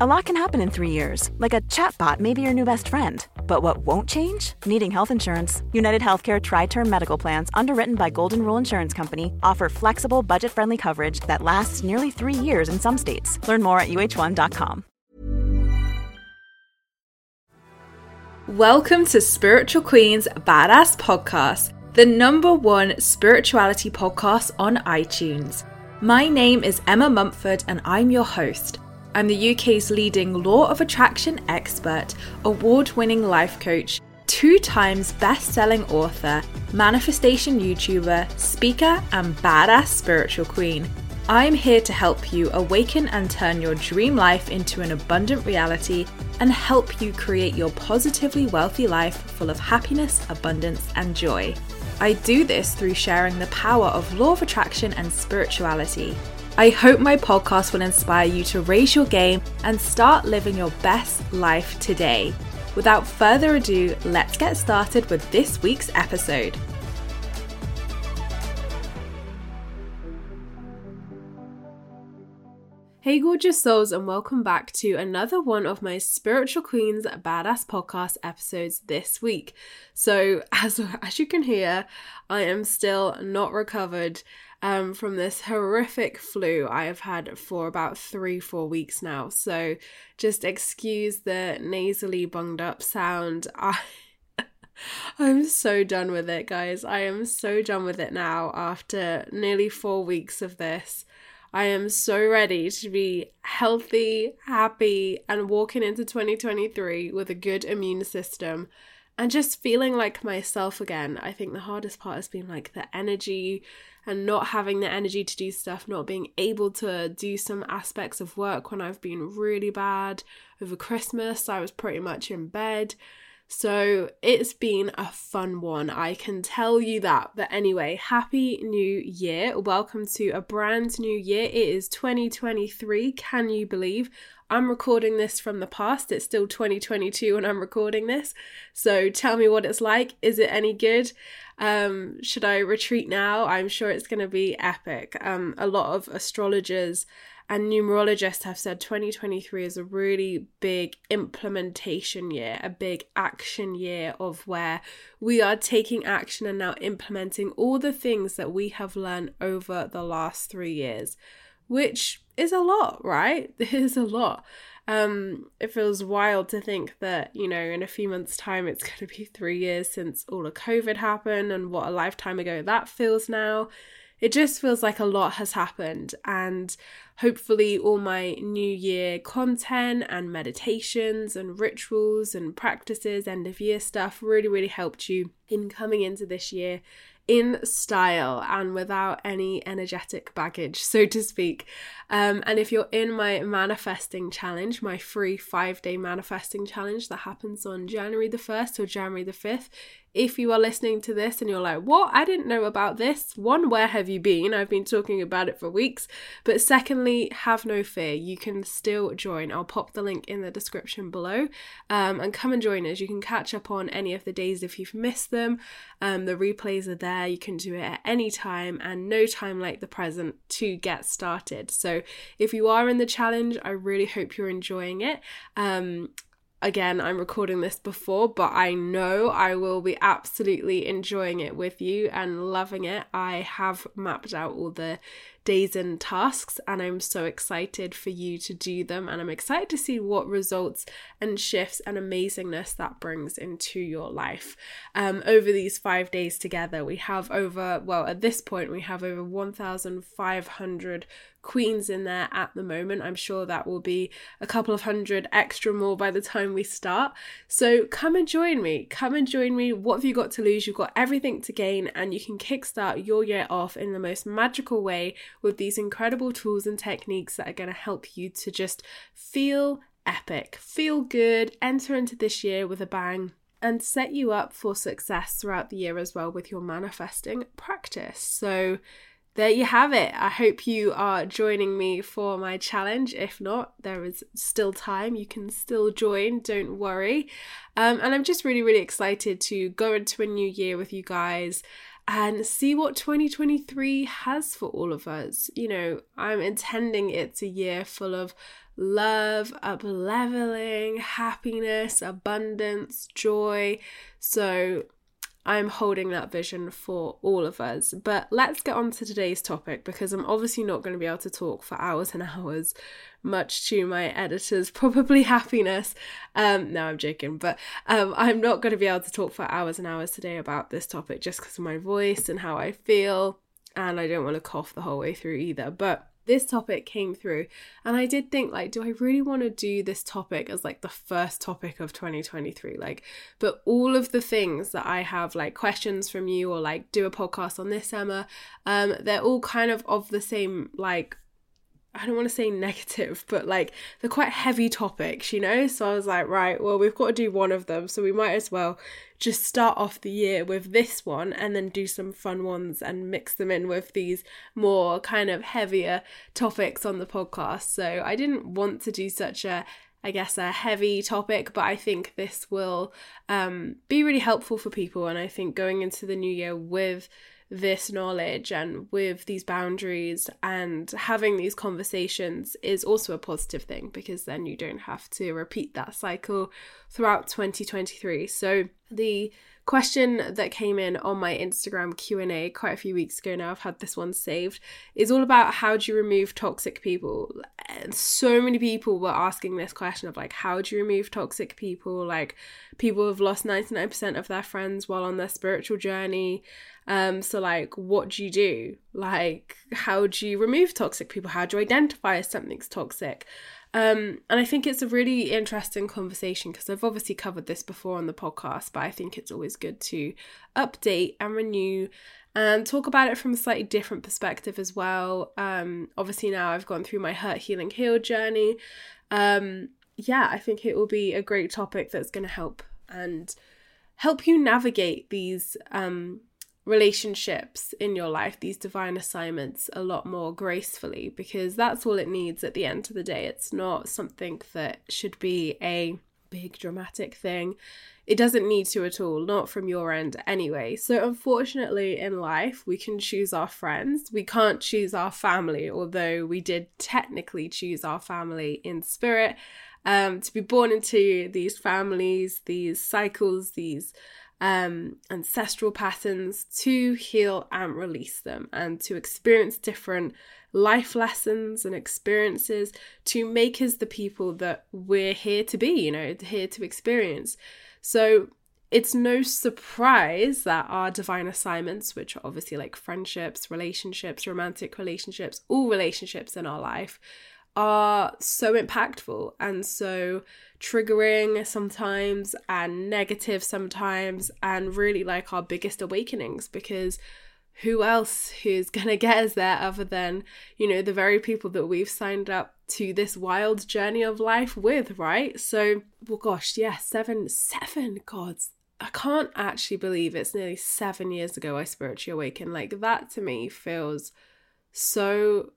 A lot can happen in three years, like a chatbot may be your new best friend. But what won't change? Needing health insurance. United Healthcare Tri Term Medical Plans, underwritten by Golden Rule Insurance Company, offer flexible, budget friendly coverage that lasts nearly three years in some states. Learn more at uh1.com. Welcome to Spiritual Queen's Badass Podcast, the number one spirituality podcast on iTunes. My name is Emma Mumford, and I'm your host. I'm the UK's leading law of attraction expert, award winning life coach, two times best selling author, manifestation YouTuber, speaker, and badass spiritual queen. I'm here to help you awaken and turn your dream life into an abundant reality and help you create your positively wealthy life full of happiness, abundance, and joy. I do this through sharing the power of law of attraction and spirituality. I hope my podcast will inspire you to raise your game and start living your best life today. Without further ado, let's get started with this week's episode. Hey, gorgeous souls, and welcome back to another one of my Spiritual Queens Badass Podcast episodes this week. So, as, as you can hear, I am still not recovered um, from this horrific flu I have had for about three, four weeks now. So, just excuse the nasally bunged up sound. I. I'm so done with it, guys. I am so done with it now after nearly four weeks of this. I am so ready to be healthy, happy, and walking into 2023 with a good immune system and just feeling like myself again. I think the hardest part has been like the energy and not having the energy to do stuff, not being able to do some aspects of work when I've been really bad. Over Christmas, I was pretty much in bed. So it's been a fun one, I can tell you that. But anyway, happy new year. Welcome to a brand new year. It is 2023. Can you believe? I'm recording this from the past. It's still 2022 when I'm recording this. So tell me what it's like. Is it any good? Um, should I retreat now? I'm sure it's going to be epic. Um, a lot of astrologers and numerologists have said 2023 is a really big implementation year, a big action year of where we are taking action and now implementing all the things that we have learned over the last three years, which is a lot, right? It is a lot. Um, it feels wild to think that, you know, in a few months' time, it's going to be three years since all of COVID happened and what a lifetime ago that feels now it just feels like a lot has happened and hopefully all my new year content and meditations and rituals and practices end of year stuff really really helped you in coming into this year in style and without any energetic baggage, so to speak. Um, and if you're in my manifesting challenge, my free five day manifesting challenge that happens on January the 1st or January the 5th, if you are listening to this and you're like, what? I didn't know about this. One, where have you been? I've been talking about it for weeks. But secondly, have no fear. You can still join. I'll pop the link in the description below um, and come and join us. You can catch up on any of the days if you've missed them. Um, the replays are there. You can do it at any time and no time like the present to get started. So if you are in the challenge, I really hope you're enjoying it. Um, again, I'm recording this before, but I know I will be absolutely enjoying it with you and loving it. I have mapped out all the days and tasks, and I'm so excited for you to do them. And I'm excited to see what results and shifts and amazingness that brings into your life. Um, over these five days together, we have over, well, at this point, we have over 1,500 queens in there at the moment. I'm sure that will be a couple of hundred extra more by the time we start. So come and join me. Come and join me. What have you got to lose? You've got everything to gain, and you can kickstart your year off in the most magical way with these incredible tools and techniques that are going to help you to just feel epic. Feel good, enter into this year with a bang, and set you up for success throughout the year as well with your manifesting practice. So, there you have it. I hope you are joining me for my challenge. If not, there is still time. You can still join, don't worry. Um, and I'm just really, really excited to go into a new year with you guys and see what 2023 has for all of us. You know, I'm intending it's a year full of love, up leveling, happiness, abundance, joy. So I'm holding that vision for all of us. But let's get on to today's topic because I'm obviously not going to be able to talk for hours and hours, much to my editor's probably happiness. Um, no, I'm joking, but um, I'm not going to be able to talk for hours and hours today about this topic just because of my voice and how I feel. And I don't want to cough the whole way through either. But this topic came through and i did think like do i really want to do this topic as like the first topic of 2023 like but all of the things that i have like questions from you or like do a podcast on this emma um they're all kind of of the same like I don't want to say negative, but like they're quite heavy topics, you know? So I was like, right, well, we've got to do one of them. So we might as well just start off the year with this one and then do some fun ones and mix them in with these more kind of heavier topics on the podcast. So I didn't want to do such a I guess a heavy topic, but I think this will um, be really helpful for people. And I think going into the new year with this knowledge and with these boundaries and having these conversations is also a positive thing because then you don't have to repeat that cycle throughout 2023. So the question that came in on my Instagram Q&A quite a few weeks ago now I've had this one saved is all about how do you remove toxic people? And so many people were asking this question of like how do you remove toxic people? Like people have lost 99% of their friends while on their spiritual journey um so like what do you do like how do you remove toxic people how do you identify if something's toxic um, and I think it's a really interesting conversation because I've obviously covered this before on the podcast, but I think it's always good to update and renew and talk about it from a slightly different perspective as well. Um, obviously, now I've gone through my hurt, healing, heal journey. Um, yeah, I think it will be a great topic that's going to help and help you navigate these um, relationships in your life, these divine assignments, a lot more gracefully because that's all it needs at the end of the day. It's not something that should be a big dramatic thing. It doesn't need to at all, not from your end anyway. So, unfortunately, in life, we can choose our friends. We can't choose our family, although we did technically choose our family in spirit. Um, to be born into these families, these cycles, these um, ancestral patterns to heal and release them and to experience different life lessons and experiences to make us the people that we're here to be, you know, here to experience. So it's no surprise that our divine assignments, which are obviously like friendships, relationships, romantic relationships, all relationships in our life, are so impactful and so triggering sometimes and negative sometimes and really like our biggest awakenings because who else who's going to get us there other than you know the very people that we've signed up to this wild journey of life with right so well gosh yeah seven seven gods I can't actually believe it's nearly seven years ago I spiritually awakened. Like that to me feels so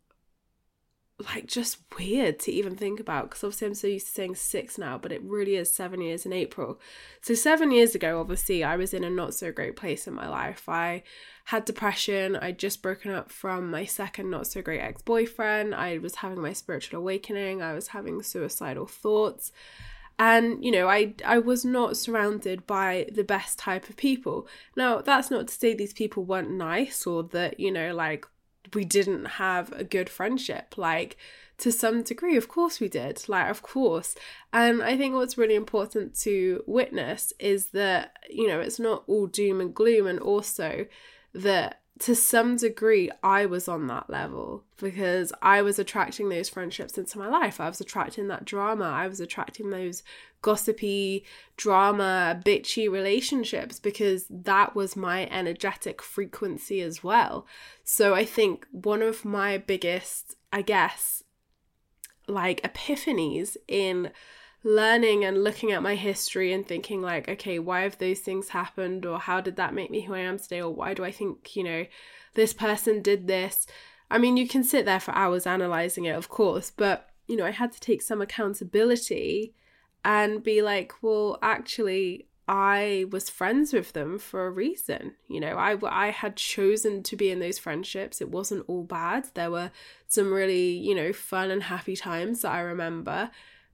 like just weird to even think about because obviously I'm so used to saying six now, but it really is seven years in April. So, seven years ago, obviously, I was in a not so great place in my life. I had depression. I'd just broken up from my second not so great ex boyfriend. I was having my spiritual awakening. I was having suicidal thoughts. And you know, I I was not surrounded by the best type of people. Now, that's not to say these people weren't nice or that, you know, like we didn't have a good friendship. Like, to some degree, of course we did. Like, of course. And I think what's really important to witness is that, you know, it's not all doom and gloom, and also that to some degree, I was on that level because I was attracting those friendships into my life. I was attracting that drama. I was attracting those gossipy, drama, bitchy relationships because that was my energetic frequency as well. So I think one of my biggest, I guess, like epiphanies in learning and looking at my history and thinking like okay why have those things happened or how did that make me who i am today or why do i think you know this person did this i mean you can sit there for hours analyzing it of course but you know i had to take some accountability and be like well actually I was friends with them for a reason. You know, I, I had chosen to be in those friendships. It wasn't all bad. There were some really, you know, fun and happy times that I remember.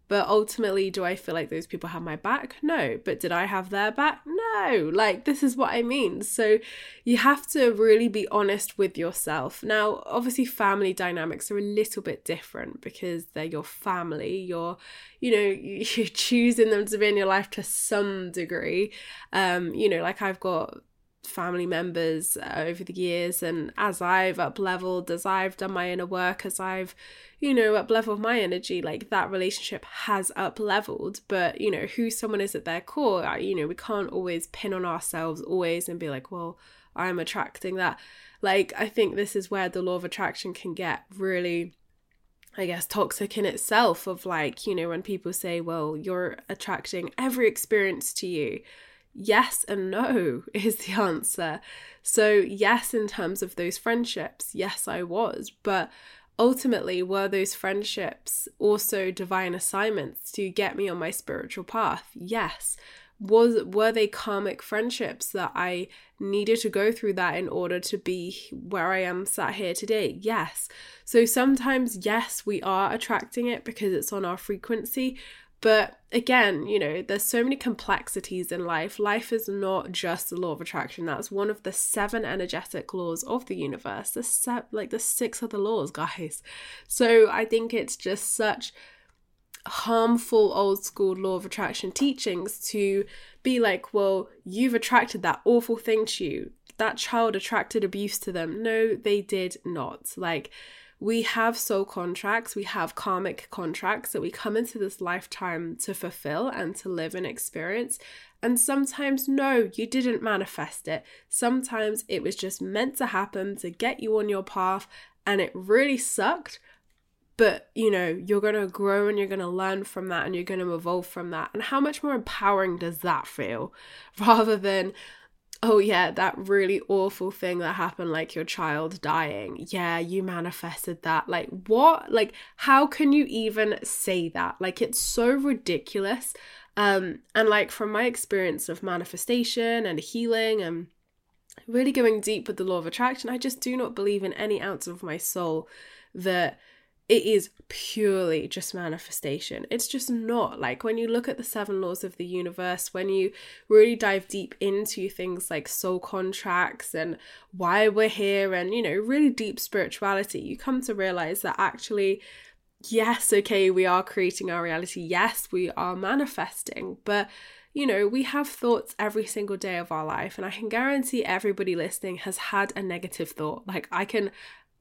But ultimately, do I feel like those people have my back? No. But did I have their back? No. Like, this is what I mean. So, you have to really be honest with yourself. Now, obviously, family dynamics are a little bit different because they're your family. You're, you know, you're choosing them to be in your life to some degree. Um, you know, like I've got family members uh, over the years. And as I've up leveled as I've done my inner work as I've you know up leveled my energy like that relationship has up leveled but you know who someone is at their core you know we can't always pin on ourselves always and be like well I'm attracting that. Like I think this is where the law of attraction can get really I guess toxic in itself of like you know when people say well you're attracting every experience to you yes and no is the answer. So, yes, in terms of those friendships, yes, I was, but ultimately, were those friendships also divine assignments to get me on my spiritual path? Yes. Was were they karmic friendships that I needed to go through that in order to be where I am sat here today? Yes. So sometimes yes, we are attracting it because it's on our frequency, but again, you know, there's so many complexities in life. Life is not just the law of attraction. That's one of the seven energetic laws of the universe. The se- like the six other laws, guys. So I think it's just such harmful old school law of attraction teachings to be like, well, you've attracted that awful thing to you. That child attracted abuse to them. No, they did not. Like we have soul contracts, we have karmic contracts that we come into this lifetime to fulfill and to live and experience. And sometimes, no, you didn't manifest it. Sometimes it was just meant to happen to get you on your path, and it really sucked. But you know, you're going to grow and you're going to learn from that and you're going to evolve from that. And how much more empowering does that feel rather than, oh yeah, that really awful thing that happened, like your child dying. Yeah, you manifested that. Like, what? Like, how can you even say that? Like, it's so ridiculous. Um, and like from my experience of manifestation and healing and really going deep with the law of attraction, I just do not believe in any ounce of my soul that it is purely just manifestation. It's just not. Like when you look at the seven laws of the universe, when you really dive deep into things like soul contracts and why we're here and, you know, really deep spirituality, you come to realize that actually, yes, okay, we are creating our reality. Yes, we are manifesting, but you know, we have thoughts every single day of our life, and I can guarantee everybody listening has had a negative thought. Like, I can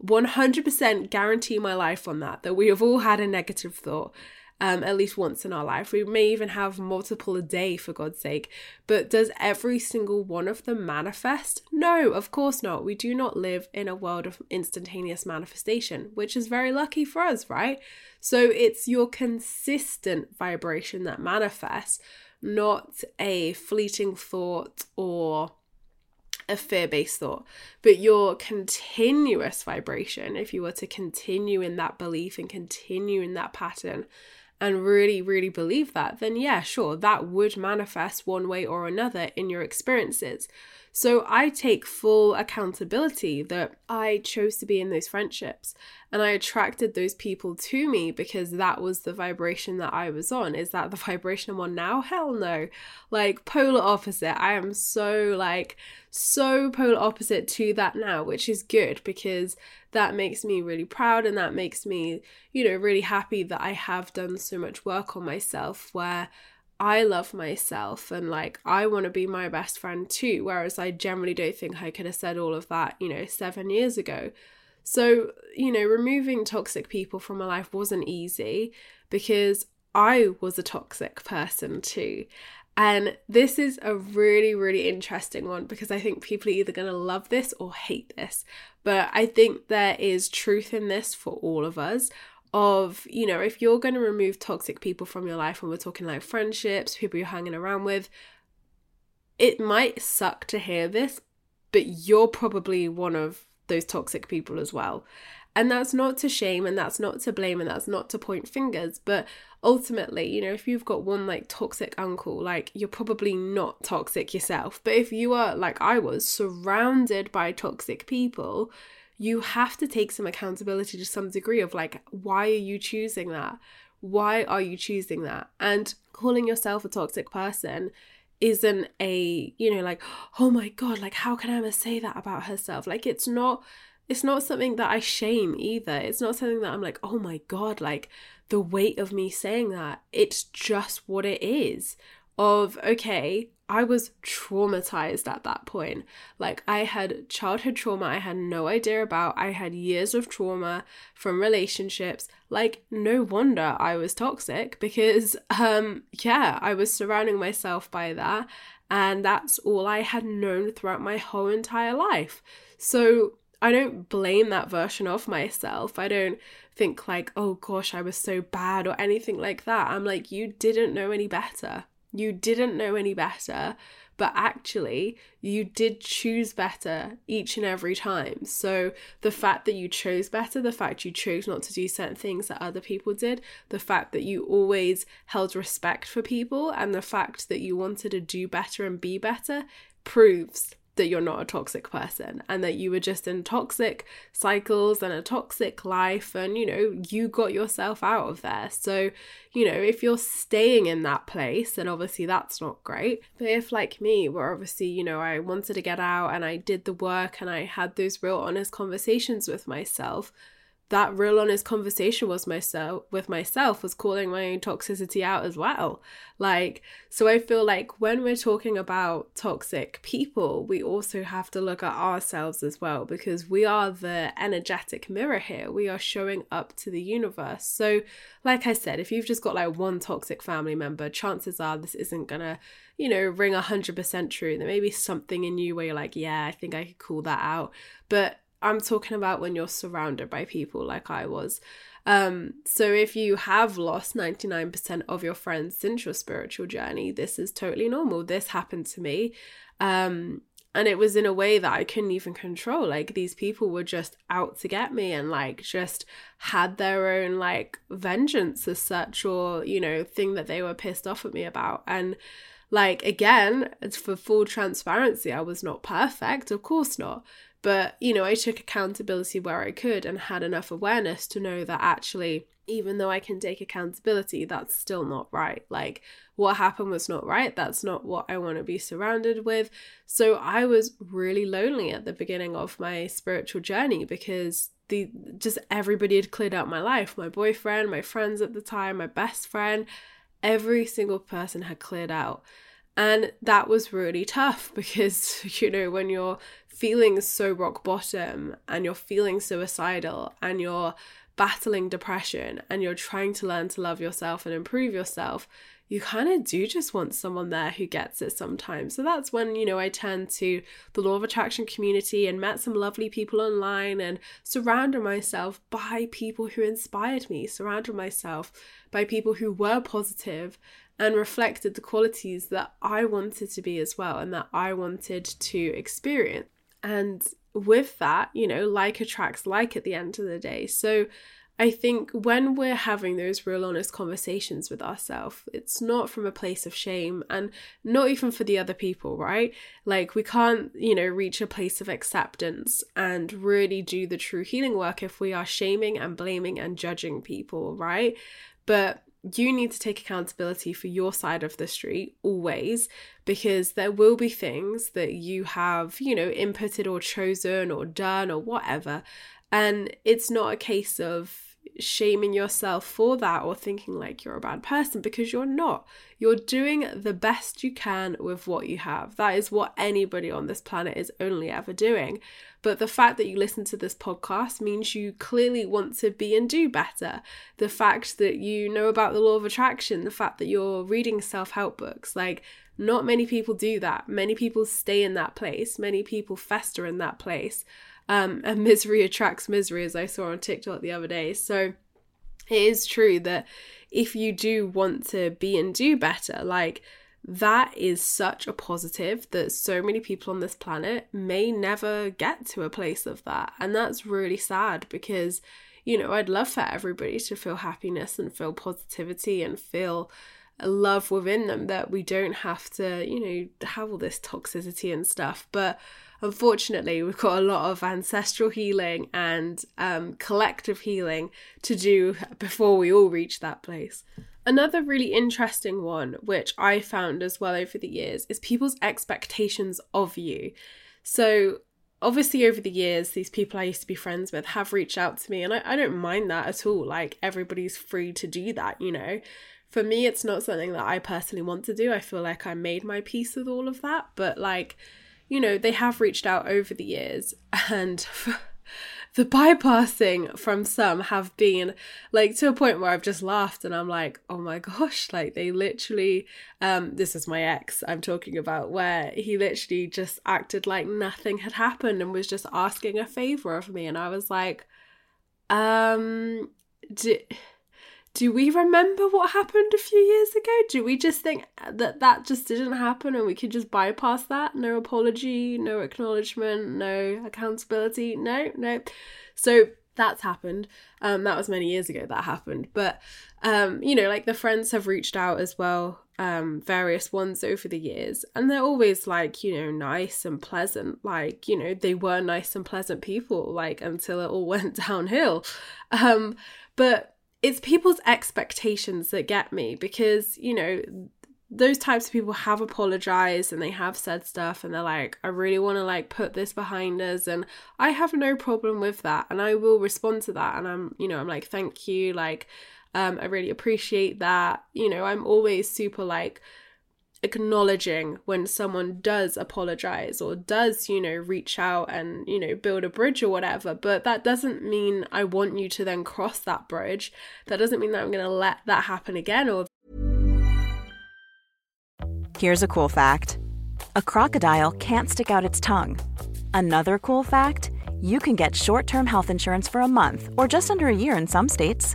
100% guarantee my life on that, that we have all had a negative thought. Um, at least once in our life. We may even have multiple a day, for God's sake. But does every single one of them manifest? No, of course not. We do not live in a world of instantaneous manifestation, which is very lucky for us, right? So it's your consistent vibration that manifests, not a fleeting thought or a fear based thought, but your continuous vibration, if you were to continue in that belief and continue in that pattern and really, really believe that, then yeah, sure, that would manifest one way or another in your experiences. So I take full accountability that I chose to be in those friendships and I attracted those people to me because that was the vibration that I was on. Is that the vibration I'm on now? Hell no. Like polar opposite. I am so like so polar opposite to that now, which is good because that makes me really proud and that makes me, you know, really happy that I have done so much work on myself where I love myself and like I want to be my best friend too. Whereas I generally don't think I could have said all of that, you know, seven years ago. So, you know, removing toxic people from my life wasn't easy because I was a toxic person too. And this is a really, really interesting one because I think people are either going to love this or hate this. But I think there is truth in this for all of us. Of, you know, if you're going to remove toxic people from your life, and we're talking like friendships, people you're hanging around with, it might suck to hear this, but you're probably one of those toxic people as well. And that's not to shame and that's not to blame and that's not to point fingers. But ultimately, you know, if you've got one like toxic uncle, like you're probably not toxic yourself. But if you are, like I was, surrounded by toxic people, you have to take some accountability to some degree of like, why are you choosing that? Why are you choosing that? And calling yourself a toxic person isn't a, you know, like, oh my God, like, how can Emma say that about herself? Like, it's not it's not something that I shame either. It's not something that I'm like, oh my God, like the weight of me saying that. It's just what it is of, okay, I was traumatized at that point. Like, I had childhood trauma I had no idea about. I had years of trauma from relationships. Like, no wonder I was toxic because, um, yeah, I was surrounding myself by that. And that's all I had known throughout my whole entire life. So, I don't blame that version of myself. I don't think like, oh gosh, I was so bad or anything like that. I'm like, you didn't know any better. You didn't know any better, but actually, you did choose better each and every time. So, the fact that you chose better, the fact you chose not to do certain things that other people did, the fact that you always held respect for people, and the fact that you wanted to do better and be better proves that you're not a toxic person and that you were just in toxic cycles and a toxic life and you know you got yourself out of there. So you know if you're staying in that place then obviously that's not great. But if like me where obviously you know I wanted to get out and I did the work and I had those real honest conversations with myself that real honest conversation was myself with myself was calling my own toxicity out as well. Like so i feel like when we're talking about toxic people we also have to look at ourselves as well because we are the energetic mirror here. We are showing up to the universe. So like i said if you've just got like one toxic family member chances are this isn't gonna you know ring 100% true. There may be something in you where you're like yeah i think i could call that out. But I'm talking about when you're surrounded by people like I was. Um, so if you have lost 99% of your friends since your spiritual journey, this is totally normal. This happened to me. Um, and it was in a way that I couldn't even control. Like these people were just out to get me and like just had their own like vengeance as such or, you know, thing that they were pissed off at me about. And like again, it's for full transparency, I was not perfect, of course not. But, you know, I took accountability where I could and had enough awareness to know that actually, even though I can take accountability, that's still not right. Like, what happened was not right. That's not what I want to be surrounded with. So I was really lonely at the beginning of my spiritual journey because the just everybody had cleared out my life. My boyfriend, my friends at the time, my best friend, every single person had cleared out. And that was really tough because, you know, when you're feeling so rock bottom and you're feeling suicidal and you're battling depression and you're trying to learn to love yourself and improve yourself, you kind of do just want someone there who gets it sometimes. So that's when, you know, I turned to the Law of Attraction community and met some lovely people online and surrounded myself by people who inspired me, surrounded myself by people who were positive and reflected the qualities that I wanted to be as well and that I wanted to experience. And with that, you know, like attracts like at the end of the day. So I think when we're having those real honest conversations with ourselves, it's not from a place of shame and not even for the other people, right? Like we can't, you know, reach a place of acceptance and really do the true healing work if we are shaming and blaming and judging people, right? But you need to take accountability for your side of the street always because there will be things that you have, you know, inputted or chosen or done or whatever. And it's not a case of shaming yourself for that or thinking like you're a bad person because you're not. You're doing the best you can with what you have. That is what anybody on this planet is only ever doing. But the fact that you listen to this podcast means you clearly want to be and do better. The fact that you know about the law of attraction, the fact that you're reading self help books, like, not many people do that. Many people stay in that place, many people fester in that place. Um, and misery attracts misery, as I saw on TikTok the other day. So it is true that if you do want to be and do better, like that is such a positive that so many people on this planet may never get to a place of that. And that's really sad because, you know, I'd love for everybody to feel happiness and feel positivity and feel love within them that we don't have to, you know, have all this toxicity and stuff. But unfortunately, we've got a lot of ancestral healing and um, collective healing to do before we all reach that place. Another really interesting one, which I found as well over the years, is people's expectations of you. So, obviously, over the years, these people I used to be friends with have reached out to me, and I, I don't mind that at all. Like, everybody's free to do that, you know. For me, it's not something that I personally want to do. I feel like I made my peace with all of that, but like, you know, they have reached out over the years, and the bypassing from some have been like to a point where I've just laughed and I'm like, oh my gosh, like they literally, um, this is my ex I'm talking about, where he literally just acted like nothing had happened and was just asking a favor of me. And I was like, um, did do we remember what happened a few years ago? Do we just think that that just didn't happen and we could just bypass that? No apology, no acknowledgement, no accountability. No, no. So that's happened. Um, that was many years ago that happened. But, um, you know, like the friends have reached out as well, um, various ones over the years, and they're always like, you know, nice and pleasant. Like, you know, they were nice and pleasant people, like until it all went downhill. Um, but it's people's expectations that get me because, you know, those types of people have apologized and they have said stuff and they're like i really want to like put this behind us and i have no problem with that and i will respond to that and i'm you know i'm like thank you like um i really appreciate that you know i'm always super like acknowledging when someone does apologize or does, you know, reach out and, you know, build a bridge or whatever. But that doesn't mean I want you to then cross that bridge. That doesn't mean that I'm going to let that happen again or. Here's a cool fact a crocodile can't stick out its tongue. Another cool fact you can get short term health insurance for a month or just under a year in some states.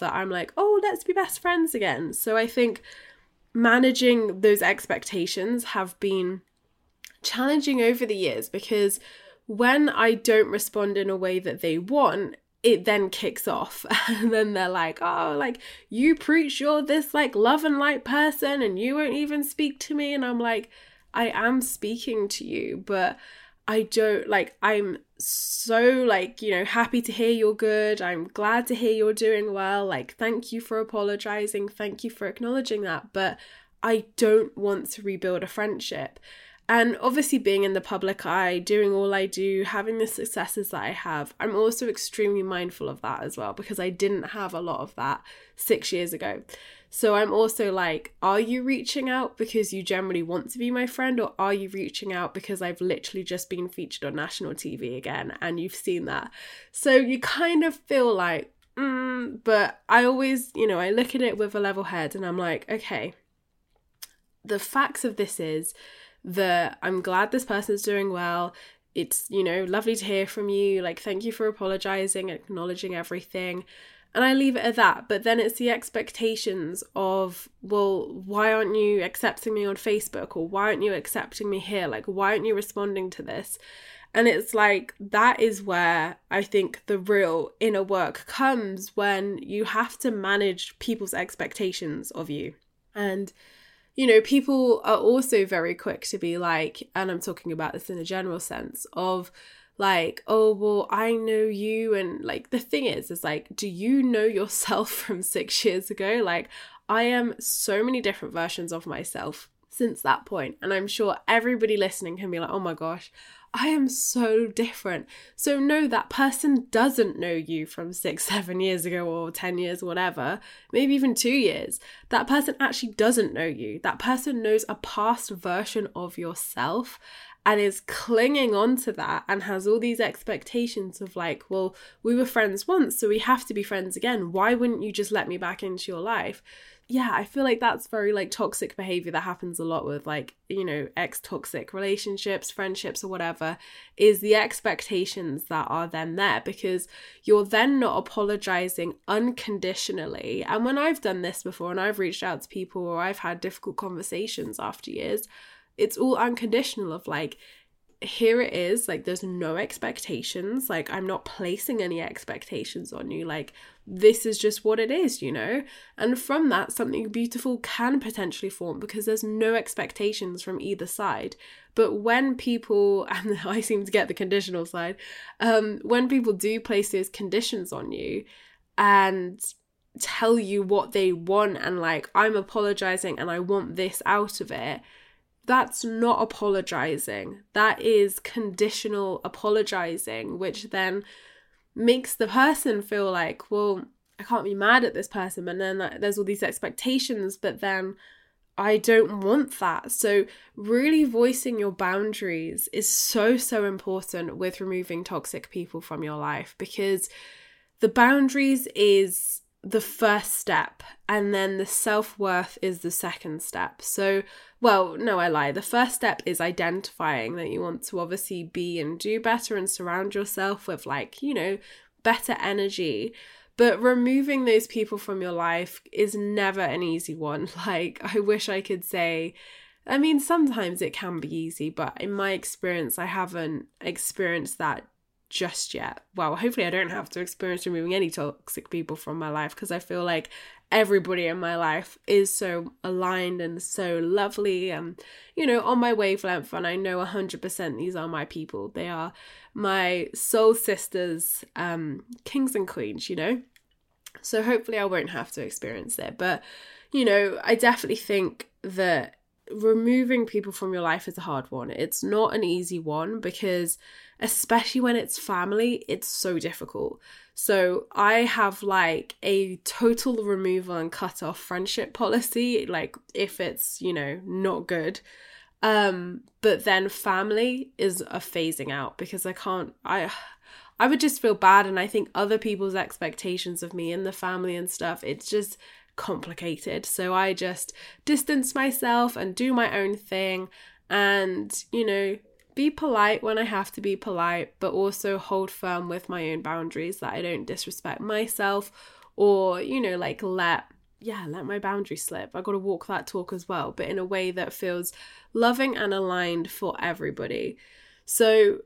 that I'm like, oh, let's be best friends again. So I think managing those expectations have been challenging over the years because when I don't respond in a way that they want, it then kicks off and then they're like oh like you preach you're this like love and light person and you won't even speak to me and i'm like i am speaking to you but I don't like I'm so like, you know, happy to hear you're good. I'm glad to hear you're doing well. Like thank you for apologizing. Thank you for acknowledging that, but I don't want to rebuild a friendship. And obviously, being in the public eye, doing all I do, having the successes that I have, I'm also extremely mindful of that as well because I didn't have a lot of that six years ago. So I'm also like, are you reaching out because you generally want to be my friend, or are you reaching out because I've literally just been featured on national TV again and you've seen that? So you kind of feel like, mm, but I always, you know, I look at it with a level head and I'm like, okay, the facts of this is that I'm glad this person's doing well. It's, you know, lovely to hear from you. Like, thank you for apologizing, acknowledging everything. And I leave it at that. But then it's the expectations of, well, why aren't you accepting me on Facebook? Or why aren't you accepting me here? Like, why aren't you responding to this? And it's like that is where I think the real inner work comes when you have to manage people's expectations of you. And, you know, people are also very quick to be like, and I'm talking about this in a general sense, of like, oh, well, I know you. And like, the thing is, is like, do you know yourself from six years ago? Like, I am so many different versions of myself since that point. And I'm sure everybody listening can be like, oh my gosh, I am so different. So, no, that person doesn't know you from six, seven years ago, or 10 years, whatever, maybe even two years. That person actually doesn't know you. That person knows a past version of yourself and is clinging on to that and has all these expectations of like, well, we were friends once, so we have to be friends again. Why wouldn't you just let me back into your life? yeah, I feel like that's very like toxic behavior that happens a lot with like, you know, ex toxic relationships, friendships, or whatever, is the expectations that are then there because you're then not apologizing unconditionally. And when I've done this before and I've reached out to people or I've had difficult conversations after years, it's all unconditional of like, here it is like there's no expectations like i'm not placing any expectations on you like this is just what it is you know? And from that something beautiful can potentially form because there's no expectations from either side. But when people and i seem to get the conditional side um when people do place those conditions on you and tell you what they want and like i'm apologizing and i want this out of it that's not apologizing. That is conditional apologizing, which then makes the person feel like, well, I can't be mad at this person, but then there's all these expectations, but then I don't want that. So, really voicing your boundaries is so, so important with removing toxic people from your life because the boundaries is the first step, and then the self worth is the second step. So, well, no, I lie. The first step is identifying that you want to obviously be and do better and surround yourself with, like, you know, better energy. But removing those people from your life is never an easy one. Like, I wish I could say, I mean, sometimes it can be easy, but in my experience, I haven't experienced that just yet. Well, hopefully, I don't have to experience removing any toxic people from my life because I feel like everybody in my life is so aligned and so lovely and you know on my wavelength and i know 100% these are my people. They are my soul sisters um kings and queens you know? So hopefully i won't have to experience it. But you know i definitely think that removing people from your life is a hard one. It's not an easy one because especially when it's family it's so difficult so I have like a total removal and cut off friendship policy, like if it's, you know, not good. Um, but then family is a phasing out because I can't I I would just feel bad and I think other people's expectations of me and the family and stuff, it's just complicated. So I just distance myself and do my own thing and, you know, be polite when I have to be polite, but also hold firm with my own boundaries that I don't disrespect myself or, you know, like let yeah, let my boundary slip. I got to walk that talk as well, but in a way that feels loving and aligned for everybody. So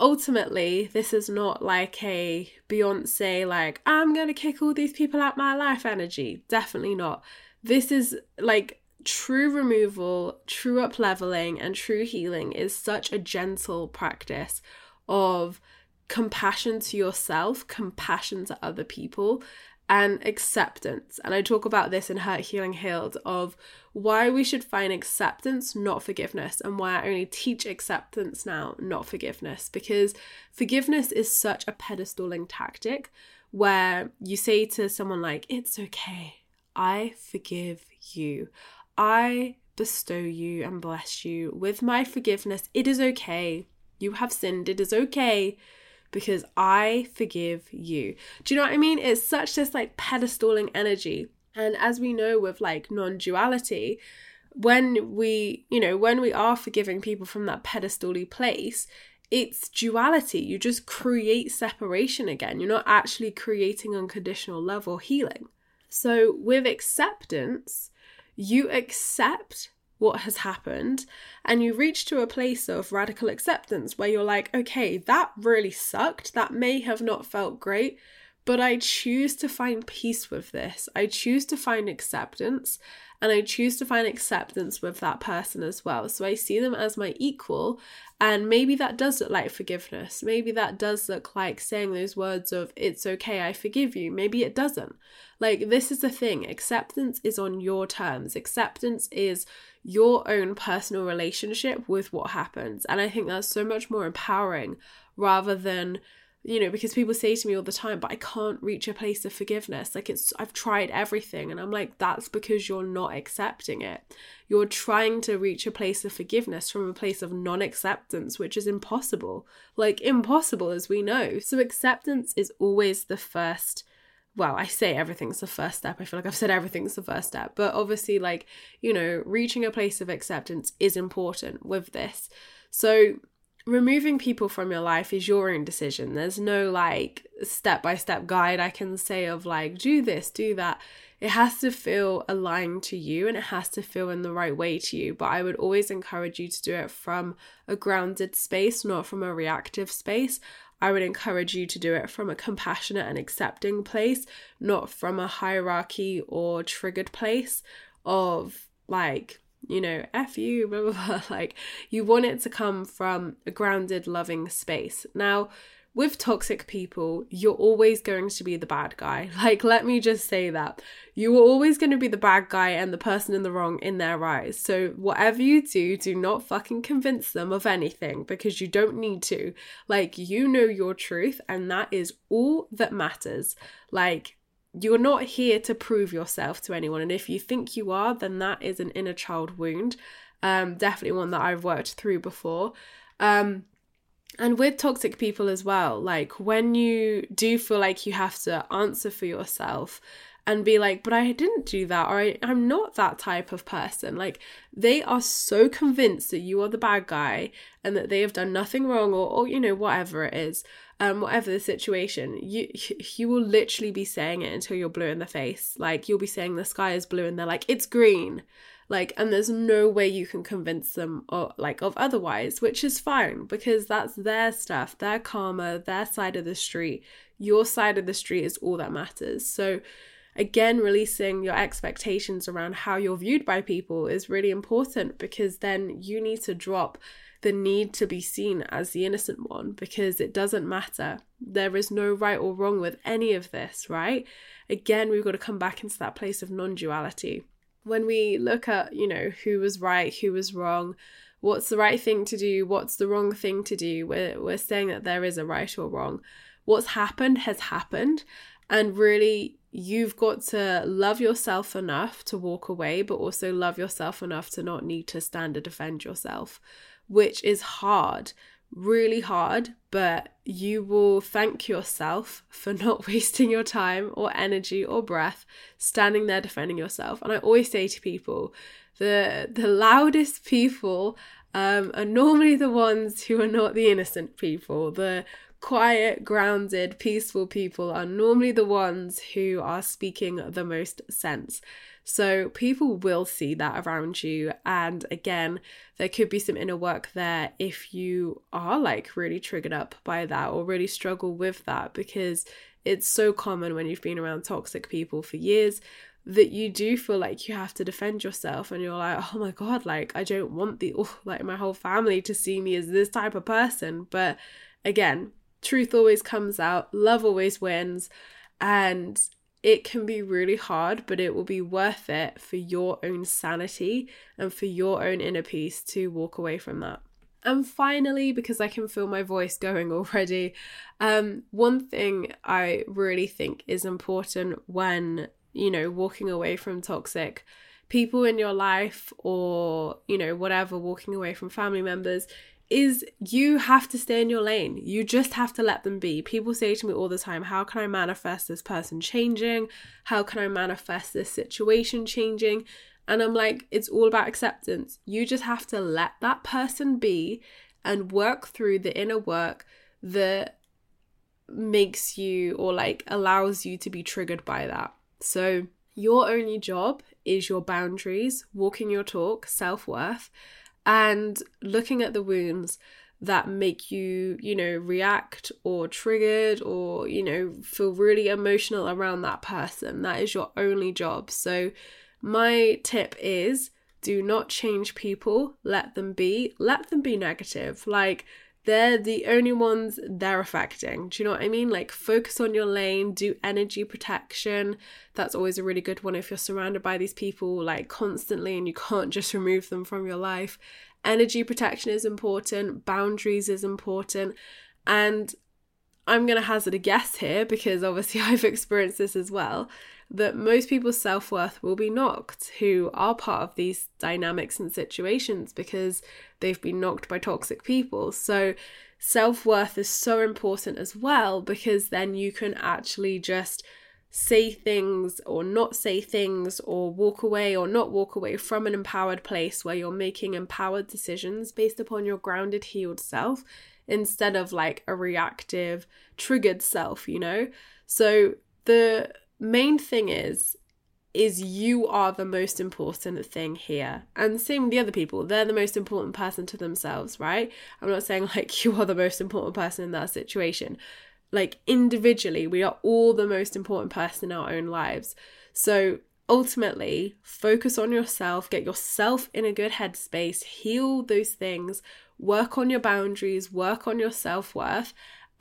ultimately, this is not like a Beyonce, like, I'm going to kick all these people out my life energy. Definitely not. This is like true removal, true up leveling, and true healing is such a gentle practice of compassion to yourself, compassion to other people, and acceptance. And I talk about this in Hurt Healing Healed of why we should find acceptance, not forgiveness, and why I only teach acceptance now, not forgiveness, because forgiveness is such a pedestaling tactic where you say to someone like, It's okay. I forgive you. I bestow you and bless you with my forgiveness. It is okay. You have sinned. It is okay because I forgive you. Do you know what I mean? It's such this like pedestaling energy. And as we know with like non duality, when we, you know, when we are forgiving people from that pedestally place, it's duality. You just create separation again. You're not actually creating unconditional love or healing. So, with acceptance, you accept what has happened and you reach to a place of radical acceptance where you're like, okay, that really sucked. That may have not felt great, but I choose to find peace with this. I choose to find acceptance and I choose to find acceptance with that person as well. So I see them as my equal, and maybe that does look like forgiveness. Maybe that does look like saying those words of, it's okay, I forgive you. Maybe it doesn't. Like, this is the thing acceptance is on your terms, acceptance is your own personal relationship with what happens. And I think that's so much more empowering rather than you know because people say to me all the time but i can't reach a place of forgiveness like it's i've tried everything and i'm like that's because you're not accepting it you're trying to reach a place of forgiveness from a place of non-acceptance which is impossible like impossible as we know so acceptance is always the first well, I say everything's the first step. I feel like I've said everything's the first step. But obviously, like, you know, reaching a place of acceptance is important with this. So, removing people from your life is your own decision. There's no like step by step guide I can say of like, do this, do that. It has to feel aligned to you and it has to feel in the right way to you. But I would always encourage you to do it from a grounded space, not from a reactive space. I would encourage you to do it from a compassionate and accepting place, not from a hierarchy or triggered place of like, you know, F you, blah, blah, blah. Like, you want it to come from a grounded, loving space. Now, with toxic people, you're always going to be the bad guy. Like, let me just say that. You are always going to be the bad guy and the person in the wrong in their eyes. So, whatever you do, do not fucking convince them of anything because you don't need to. Like, you know your truth, and that is all that matters. Like, you're not here to prove yourself to anyone. And if you think you are, then that is an inner child wound. Um, definitely one that I've worked through before. Um, and with toxic people as well, like when you do feel like you have to answer for yourself and be like, but I didn't do that, or I, I'm not that type of person. Like, they are so convinced that you are the bad guy and that they have done nothing wrong, or, or you know, whatever it is, um, whatever the situation, you you will literally be saying it until you're blue in the face. Like, you'll be saying the sky is blue, and they're like, it's green. Like and there's no way you can convince them or like of otherwise which is fine because that's their stuff their karma their side of the street. Your side of the street is all that matters. So again releasing your expectations around how you're viewed by people is really important because then you need to drop the need to be seen as the innocent one because it doesn't matter. There is no right or wrong with any of this, right? Again, we've got to come back into that place of non duality when we look at, you know, who was right, who was wrong, what's the right thing to do, what's the wrong thing to do, we're, we're saying that there is a right or wrong. What's happened has happened. And really, you've got to love yourself enough to walk away, but also love yourself enough to not need to stand and defend yourself, which is hard really hard, but you will thank yourself for not wasting your time or energy or breath standing there defending yourself. And I always say to people, the the loudest people um, are normally the ones who are not the innocent people. The quiet, grounded, peaceful people are normally the ones who are speaking the most sense. So people will see that around you. And again, there could be some inner work there if you are like really triggered up by that or really struggle with that because it's so common when you've been around toxic people for years that you do feel like you have to defend yourself and you're like oh my god like i don't want the oh, like my whole family to see me as this type of person but again truth always comes out love always wins and it can be really hard, but it will be worth it for your own sanity and for your own inner peace to walk away from that. And finally, because I can feel my voice going already, um, one thing I really think is important when, you know, walking away from toxic people in your life or, you know, whatever, walking away from family members is you have to stay in your lane. You just have to let them be. People say to me all the time, How can I manifest this person changing? How can I manifest this situation changing? And I'm like, it's all about acceptance. You just have to let that person be and work through the inner work that makes you or like allows you to be triggered by that. So, your only job is your boundaries, walking your talk, self worth, and looking at the wounds that make you, you know, react or triggered or, you know, feel really emotional around that person. That is your only job. So, my tip is do not change people, let them be, let them be negative. Like, they're the only ones they're affecting. Do you know what I mean? Like, focus on your lane, do energy protection. That's always a really good one if you're surrounded by these people like constantly and you can't just remove them from your life. Energy protection is important, boundaries is important. And I'm going to hazard a guess here because obviously I've experienced this as well that most people's self worth will be knocked who are part of these dynamics and situations because they've been knocked by toxic people. So, self worth is so important as well because then you can actually just say things or not say things or walk away or not walk away from an empowered place where you're making empowered decisions based upon your grounded, healed self instead of like a reactive, triggered self, you know? So, the main thing is is you are the most important thing here. And same with the other people, they're the most important person to themselves, right? I'm not saying like you are the most important person in that situation. Like individually, we are all the most important person in our own lives. So ultimately, focus on yourself, get yourself in a good headspace, heal those things, work on your boundaries, work on your self worth,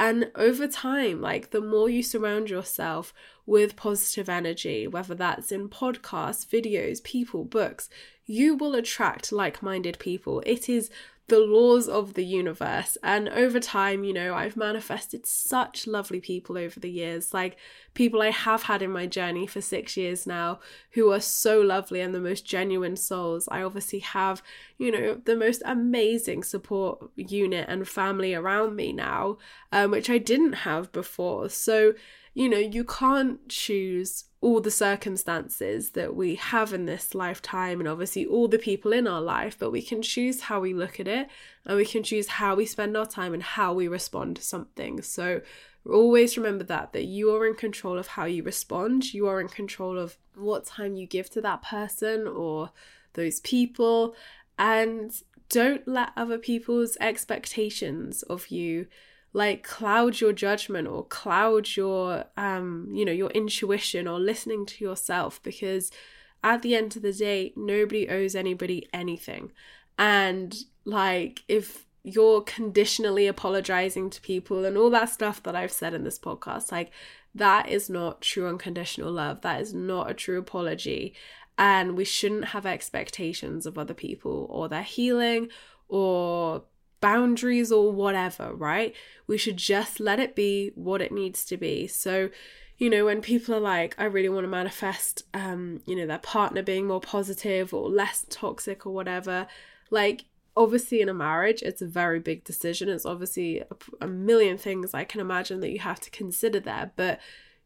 and over time, like the more you surround yourself with positive energy, whether that's in podcasts, videos, people, books, you will attract like minded people. It is the laws of the universe. And over time, you know, I've manifested such lovely people over the years, like people I have had in my journey for six years now, who are so lovely and the most genuine souls. I obviously have, you know, the most amazing support unit and family around me now, um, which I didn't have before. So, you know, you can't choose all the circumstances that we have in this lifetime and obviously all the people in our life, but we can choose how we look at it and we can choose how we spend our time and how we respond to something. So always remember that that you are in control of how you respond. You are in control of what time you give to that person or those people and don't let other people's expectations of you like cloud your judgment or cloud your um you know your intuition or listening to yourself because at the end of the day nobody owes anybody anything. And like if you're conditionally apologizing to people and all that stuff that I've said in this podcast like that is not true unconditional love. That is not a true apology. And we shouldn't have expectations of other people or their healing or boundaries or whatever, right? We should just let it be what it needs to be. So, you know, when people are like, I really want to manifest, um, you know, their partner being more positive or less toxic or whatever, like, obviously in a marriage, it's a very big decision. It's obviously a, a million things I can imagine that you have to consider there, but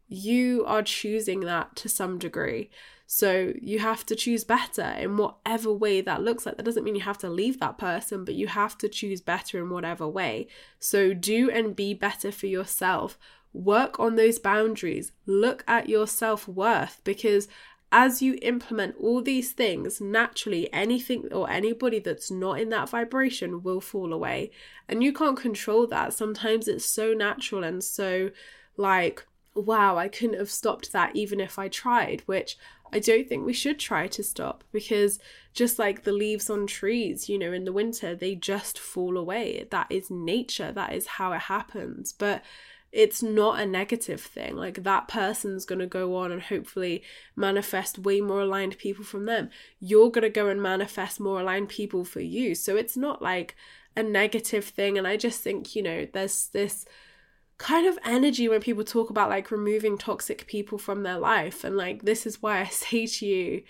you are choosing that to some degree. So you have to choose better in whatever way that looks like. That doesn't mean you have to leave that person, but you have to choose better in whatever way. So do and be better for yourself. Work on those boundaries. Look at your self worth because as you implement all these things, naturally anything or anybody that's not in that vibration will fall away. And you can't control that. Sometimes it's so natural and so like, wow, I couldn't have stopped that even if I tried, which I don't think we should try to stop because just like the leaves on trees, you know, in the winter, they just fall away. That is nature, that is how it happens. But it's not a negative thing. Like that person's going to go on and hopefully manifest way more aligned people from them. You're going to go and manifest more aligned people for you. So it's not like a negative thing. And I just think, you know, there's this kind of energy when people talk about like removing toxic people from their life. And like, this is why I say to you,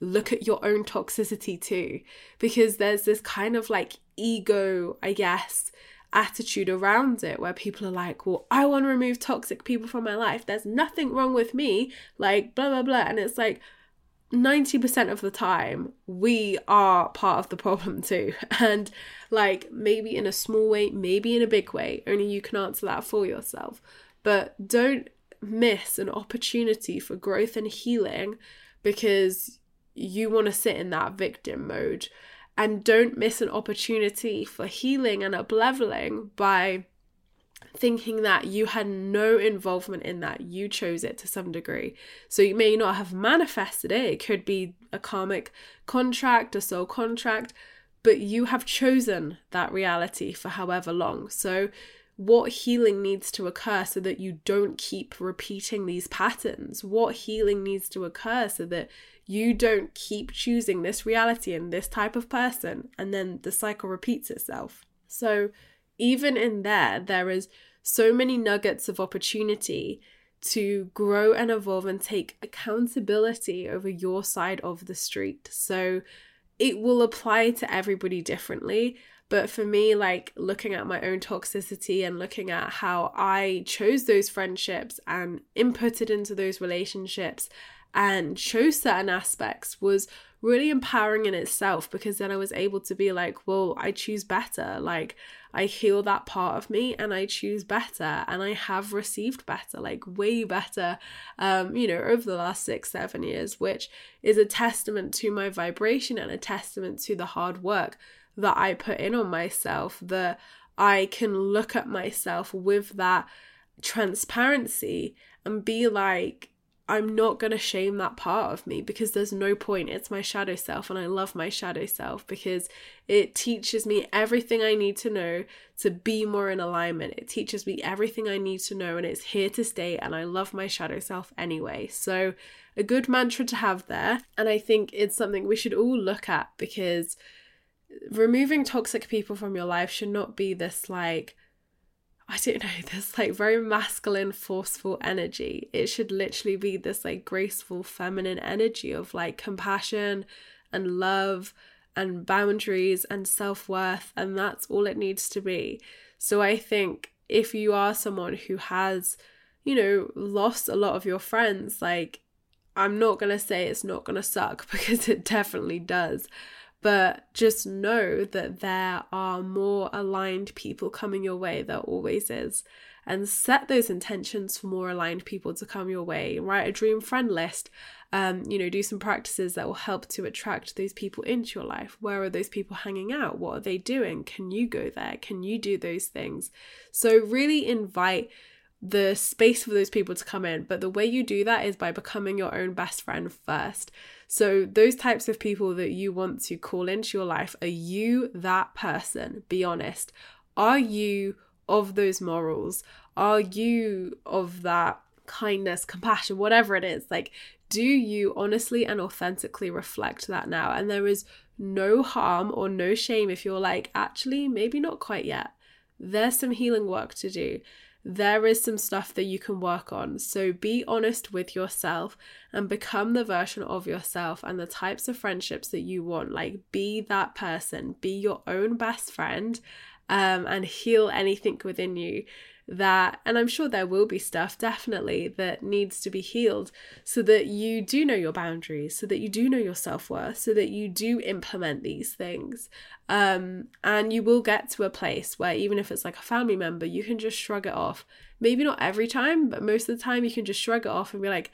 look at your own toxicity too, because there's this kind of like ego, I guess, attitude around it where people are like, well, I want to remove toxic people from my life. There's nothing wrong with me, like, blah, blah, blah. And it's like, 90% of the time, we are part of the problem too. And like maybe in a small way, maybe in a big way, only you can answer that for yourself. But don't miss an opportunity for growth and healing because you want to sit in that victim mode. And don't miss an opportunity for healing and up leveling by thinking that you had no involvement in that. You chose it to some degree. So you may not have manifested it. It could be a karmic contract, a soul contract, but you have chosen that reality for however long. So what healing needs to occur so that you don't keep repeating these patterns? What healing needs to occur so that you don't keep choosing this reality and this type of person and then the cycle repeats itself? So, even in there, there is so many nuggets of opportunity to grow and evolve and take accountability over your side of the street. So it will apply to everybody differently. But for me, like looking at my own toxicity and looking at how I chose those friendships and inputted into those relationships and chose certain aspects was really empowering in itself because then I was able to be like, well, I choose better. Like, I heal that part of me and I choose better and I have received better, like way better, um, you know, over the last six, seven years, which is a testament to my vibration and a testament to the hard work that I put in on myself, that I can look at myself with that transparency and be like, I'm not going to shame that part of me because there's no point. It's my shadow self, and I love my shadow self because it teaches me everything I need to know to be more in alignment. It teaches me everything I need to know, and it's here to stay. And I love my shadow self anyway. So, a good mantra to have there. And I think it's something we should all look at because removing toxic people from your life should not be this like, I don't know, this like very masculine, forceful energy. It should literally be this like graceful, feminine energy of like compassion and love and boundaries and self worth. And that's all it needs to be. So I think if you are someone who has, you know, lost a lot of your friends, like, I'm not going to say it's not going to suck because it definitely does but just know that there are more aligned people coming your way. There always is. And set those intentions for more aligned people to come your way. Write a dream friend list. Um, you know, do some practices that will help to attract those people into your life. Where are those people hanging out? What are they doing? Can you go there? Can you do those things? So, really invite the space for those people to come in. But the way you do that is by becoming your own best friend first. So, those types of people that you want to call into your life, are you that person? Be honest. Are you of those morals? Are you of that kindness, compassion, whatever it is? Like, do you honestly and authentically reflect that now? And there is no harm or no shame if you're like, actually, maybe not quite yet. There's some healing work to do there is some stuff that you can work on. So be honest with yourself and become the version of yourself and the types of friendships that you want. Like, be that person, be your own best friend, um, and heal anything within you that, and I'm sure there will be stuff definitely that needs to be healed so that you do know your boundaries, so that you do know your self worth, so that you do implement these things. Um, and you will get to a place where even if it's like a family member, you can just shrug it off. Maybe not every time, but most of the time you can just shrug it off and be like,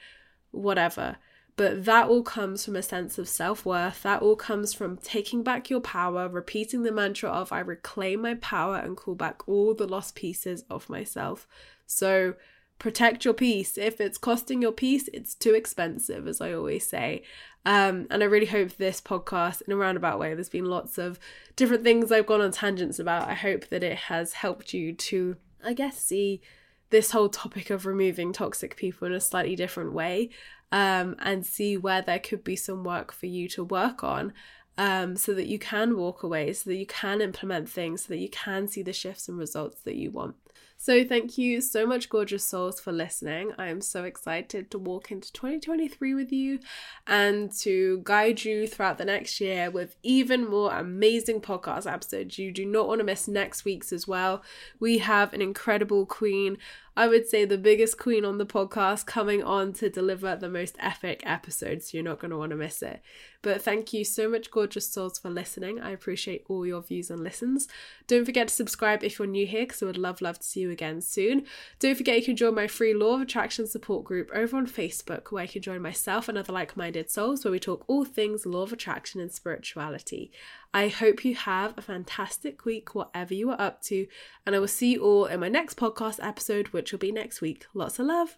whatever. But that all comes from a sense of self worth. That all comes from taking back your power, repeating the mantra of I reclaim my power and call back all the lost pieces of myself. So protect your peace. If it's costing your peace, it's too expensive, as I always say. Um, and I really hope this podcast, in a roundabout way, there's been lots of different things I've gone on tangents about. I hope that it has helped you to, I guess, see this whole topic of removing toxic people in a slightly different way um, and see where there could be some work for you to work on um, so that you can walk away, so that you can implement things, so that you can see the shifts and results that you want. So, thank you so much, gorgeous souls, for listening. I am so excited to walk into 2023 with you and to guide you throughout the next year with even more amazing podcast episodes. You do not want to miss next week's as well. We have an incredible queen I would say the biggest queen on the podcast coming on to deliver the most epic episodes. You're not going to want to miss it. But thank you so much, gorgeous souls, for listening. I appreciate all your views and listens. Don't forget to subscribe if you're new here, because I would love, love to see you again soon. Don't forget you can join my free Law of Attraction support group over on Facebook, where you can join myself and other like minded souls, where we talk all things Law of Attraction and spirituality. I hope you have a fantastic week, whatever you are up to, and I will see you all in my next podcast episode, which will be next week. Lots of love.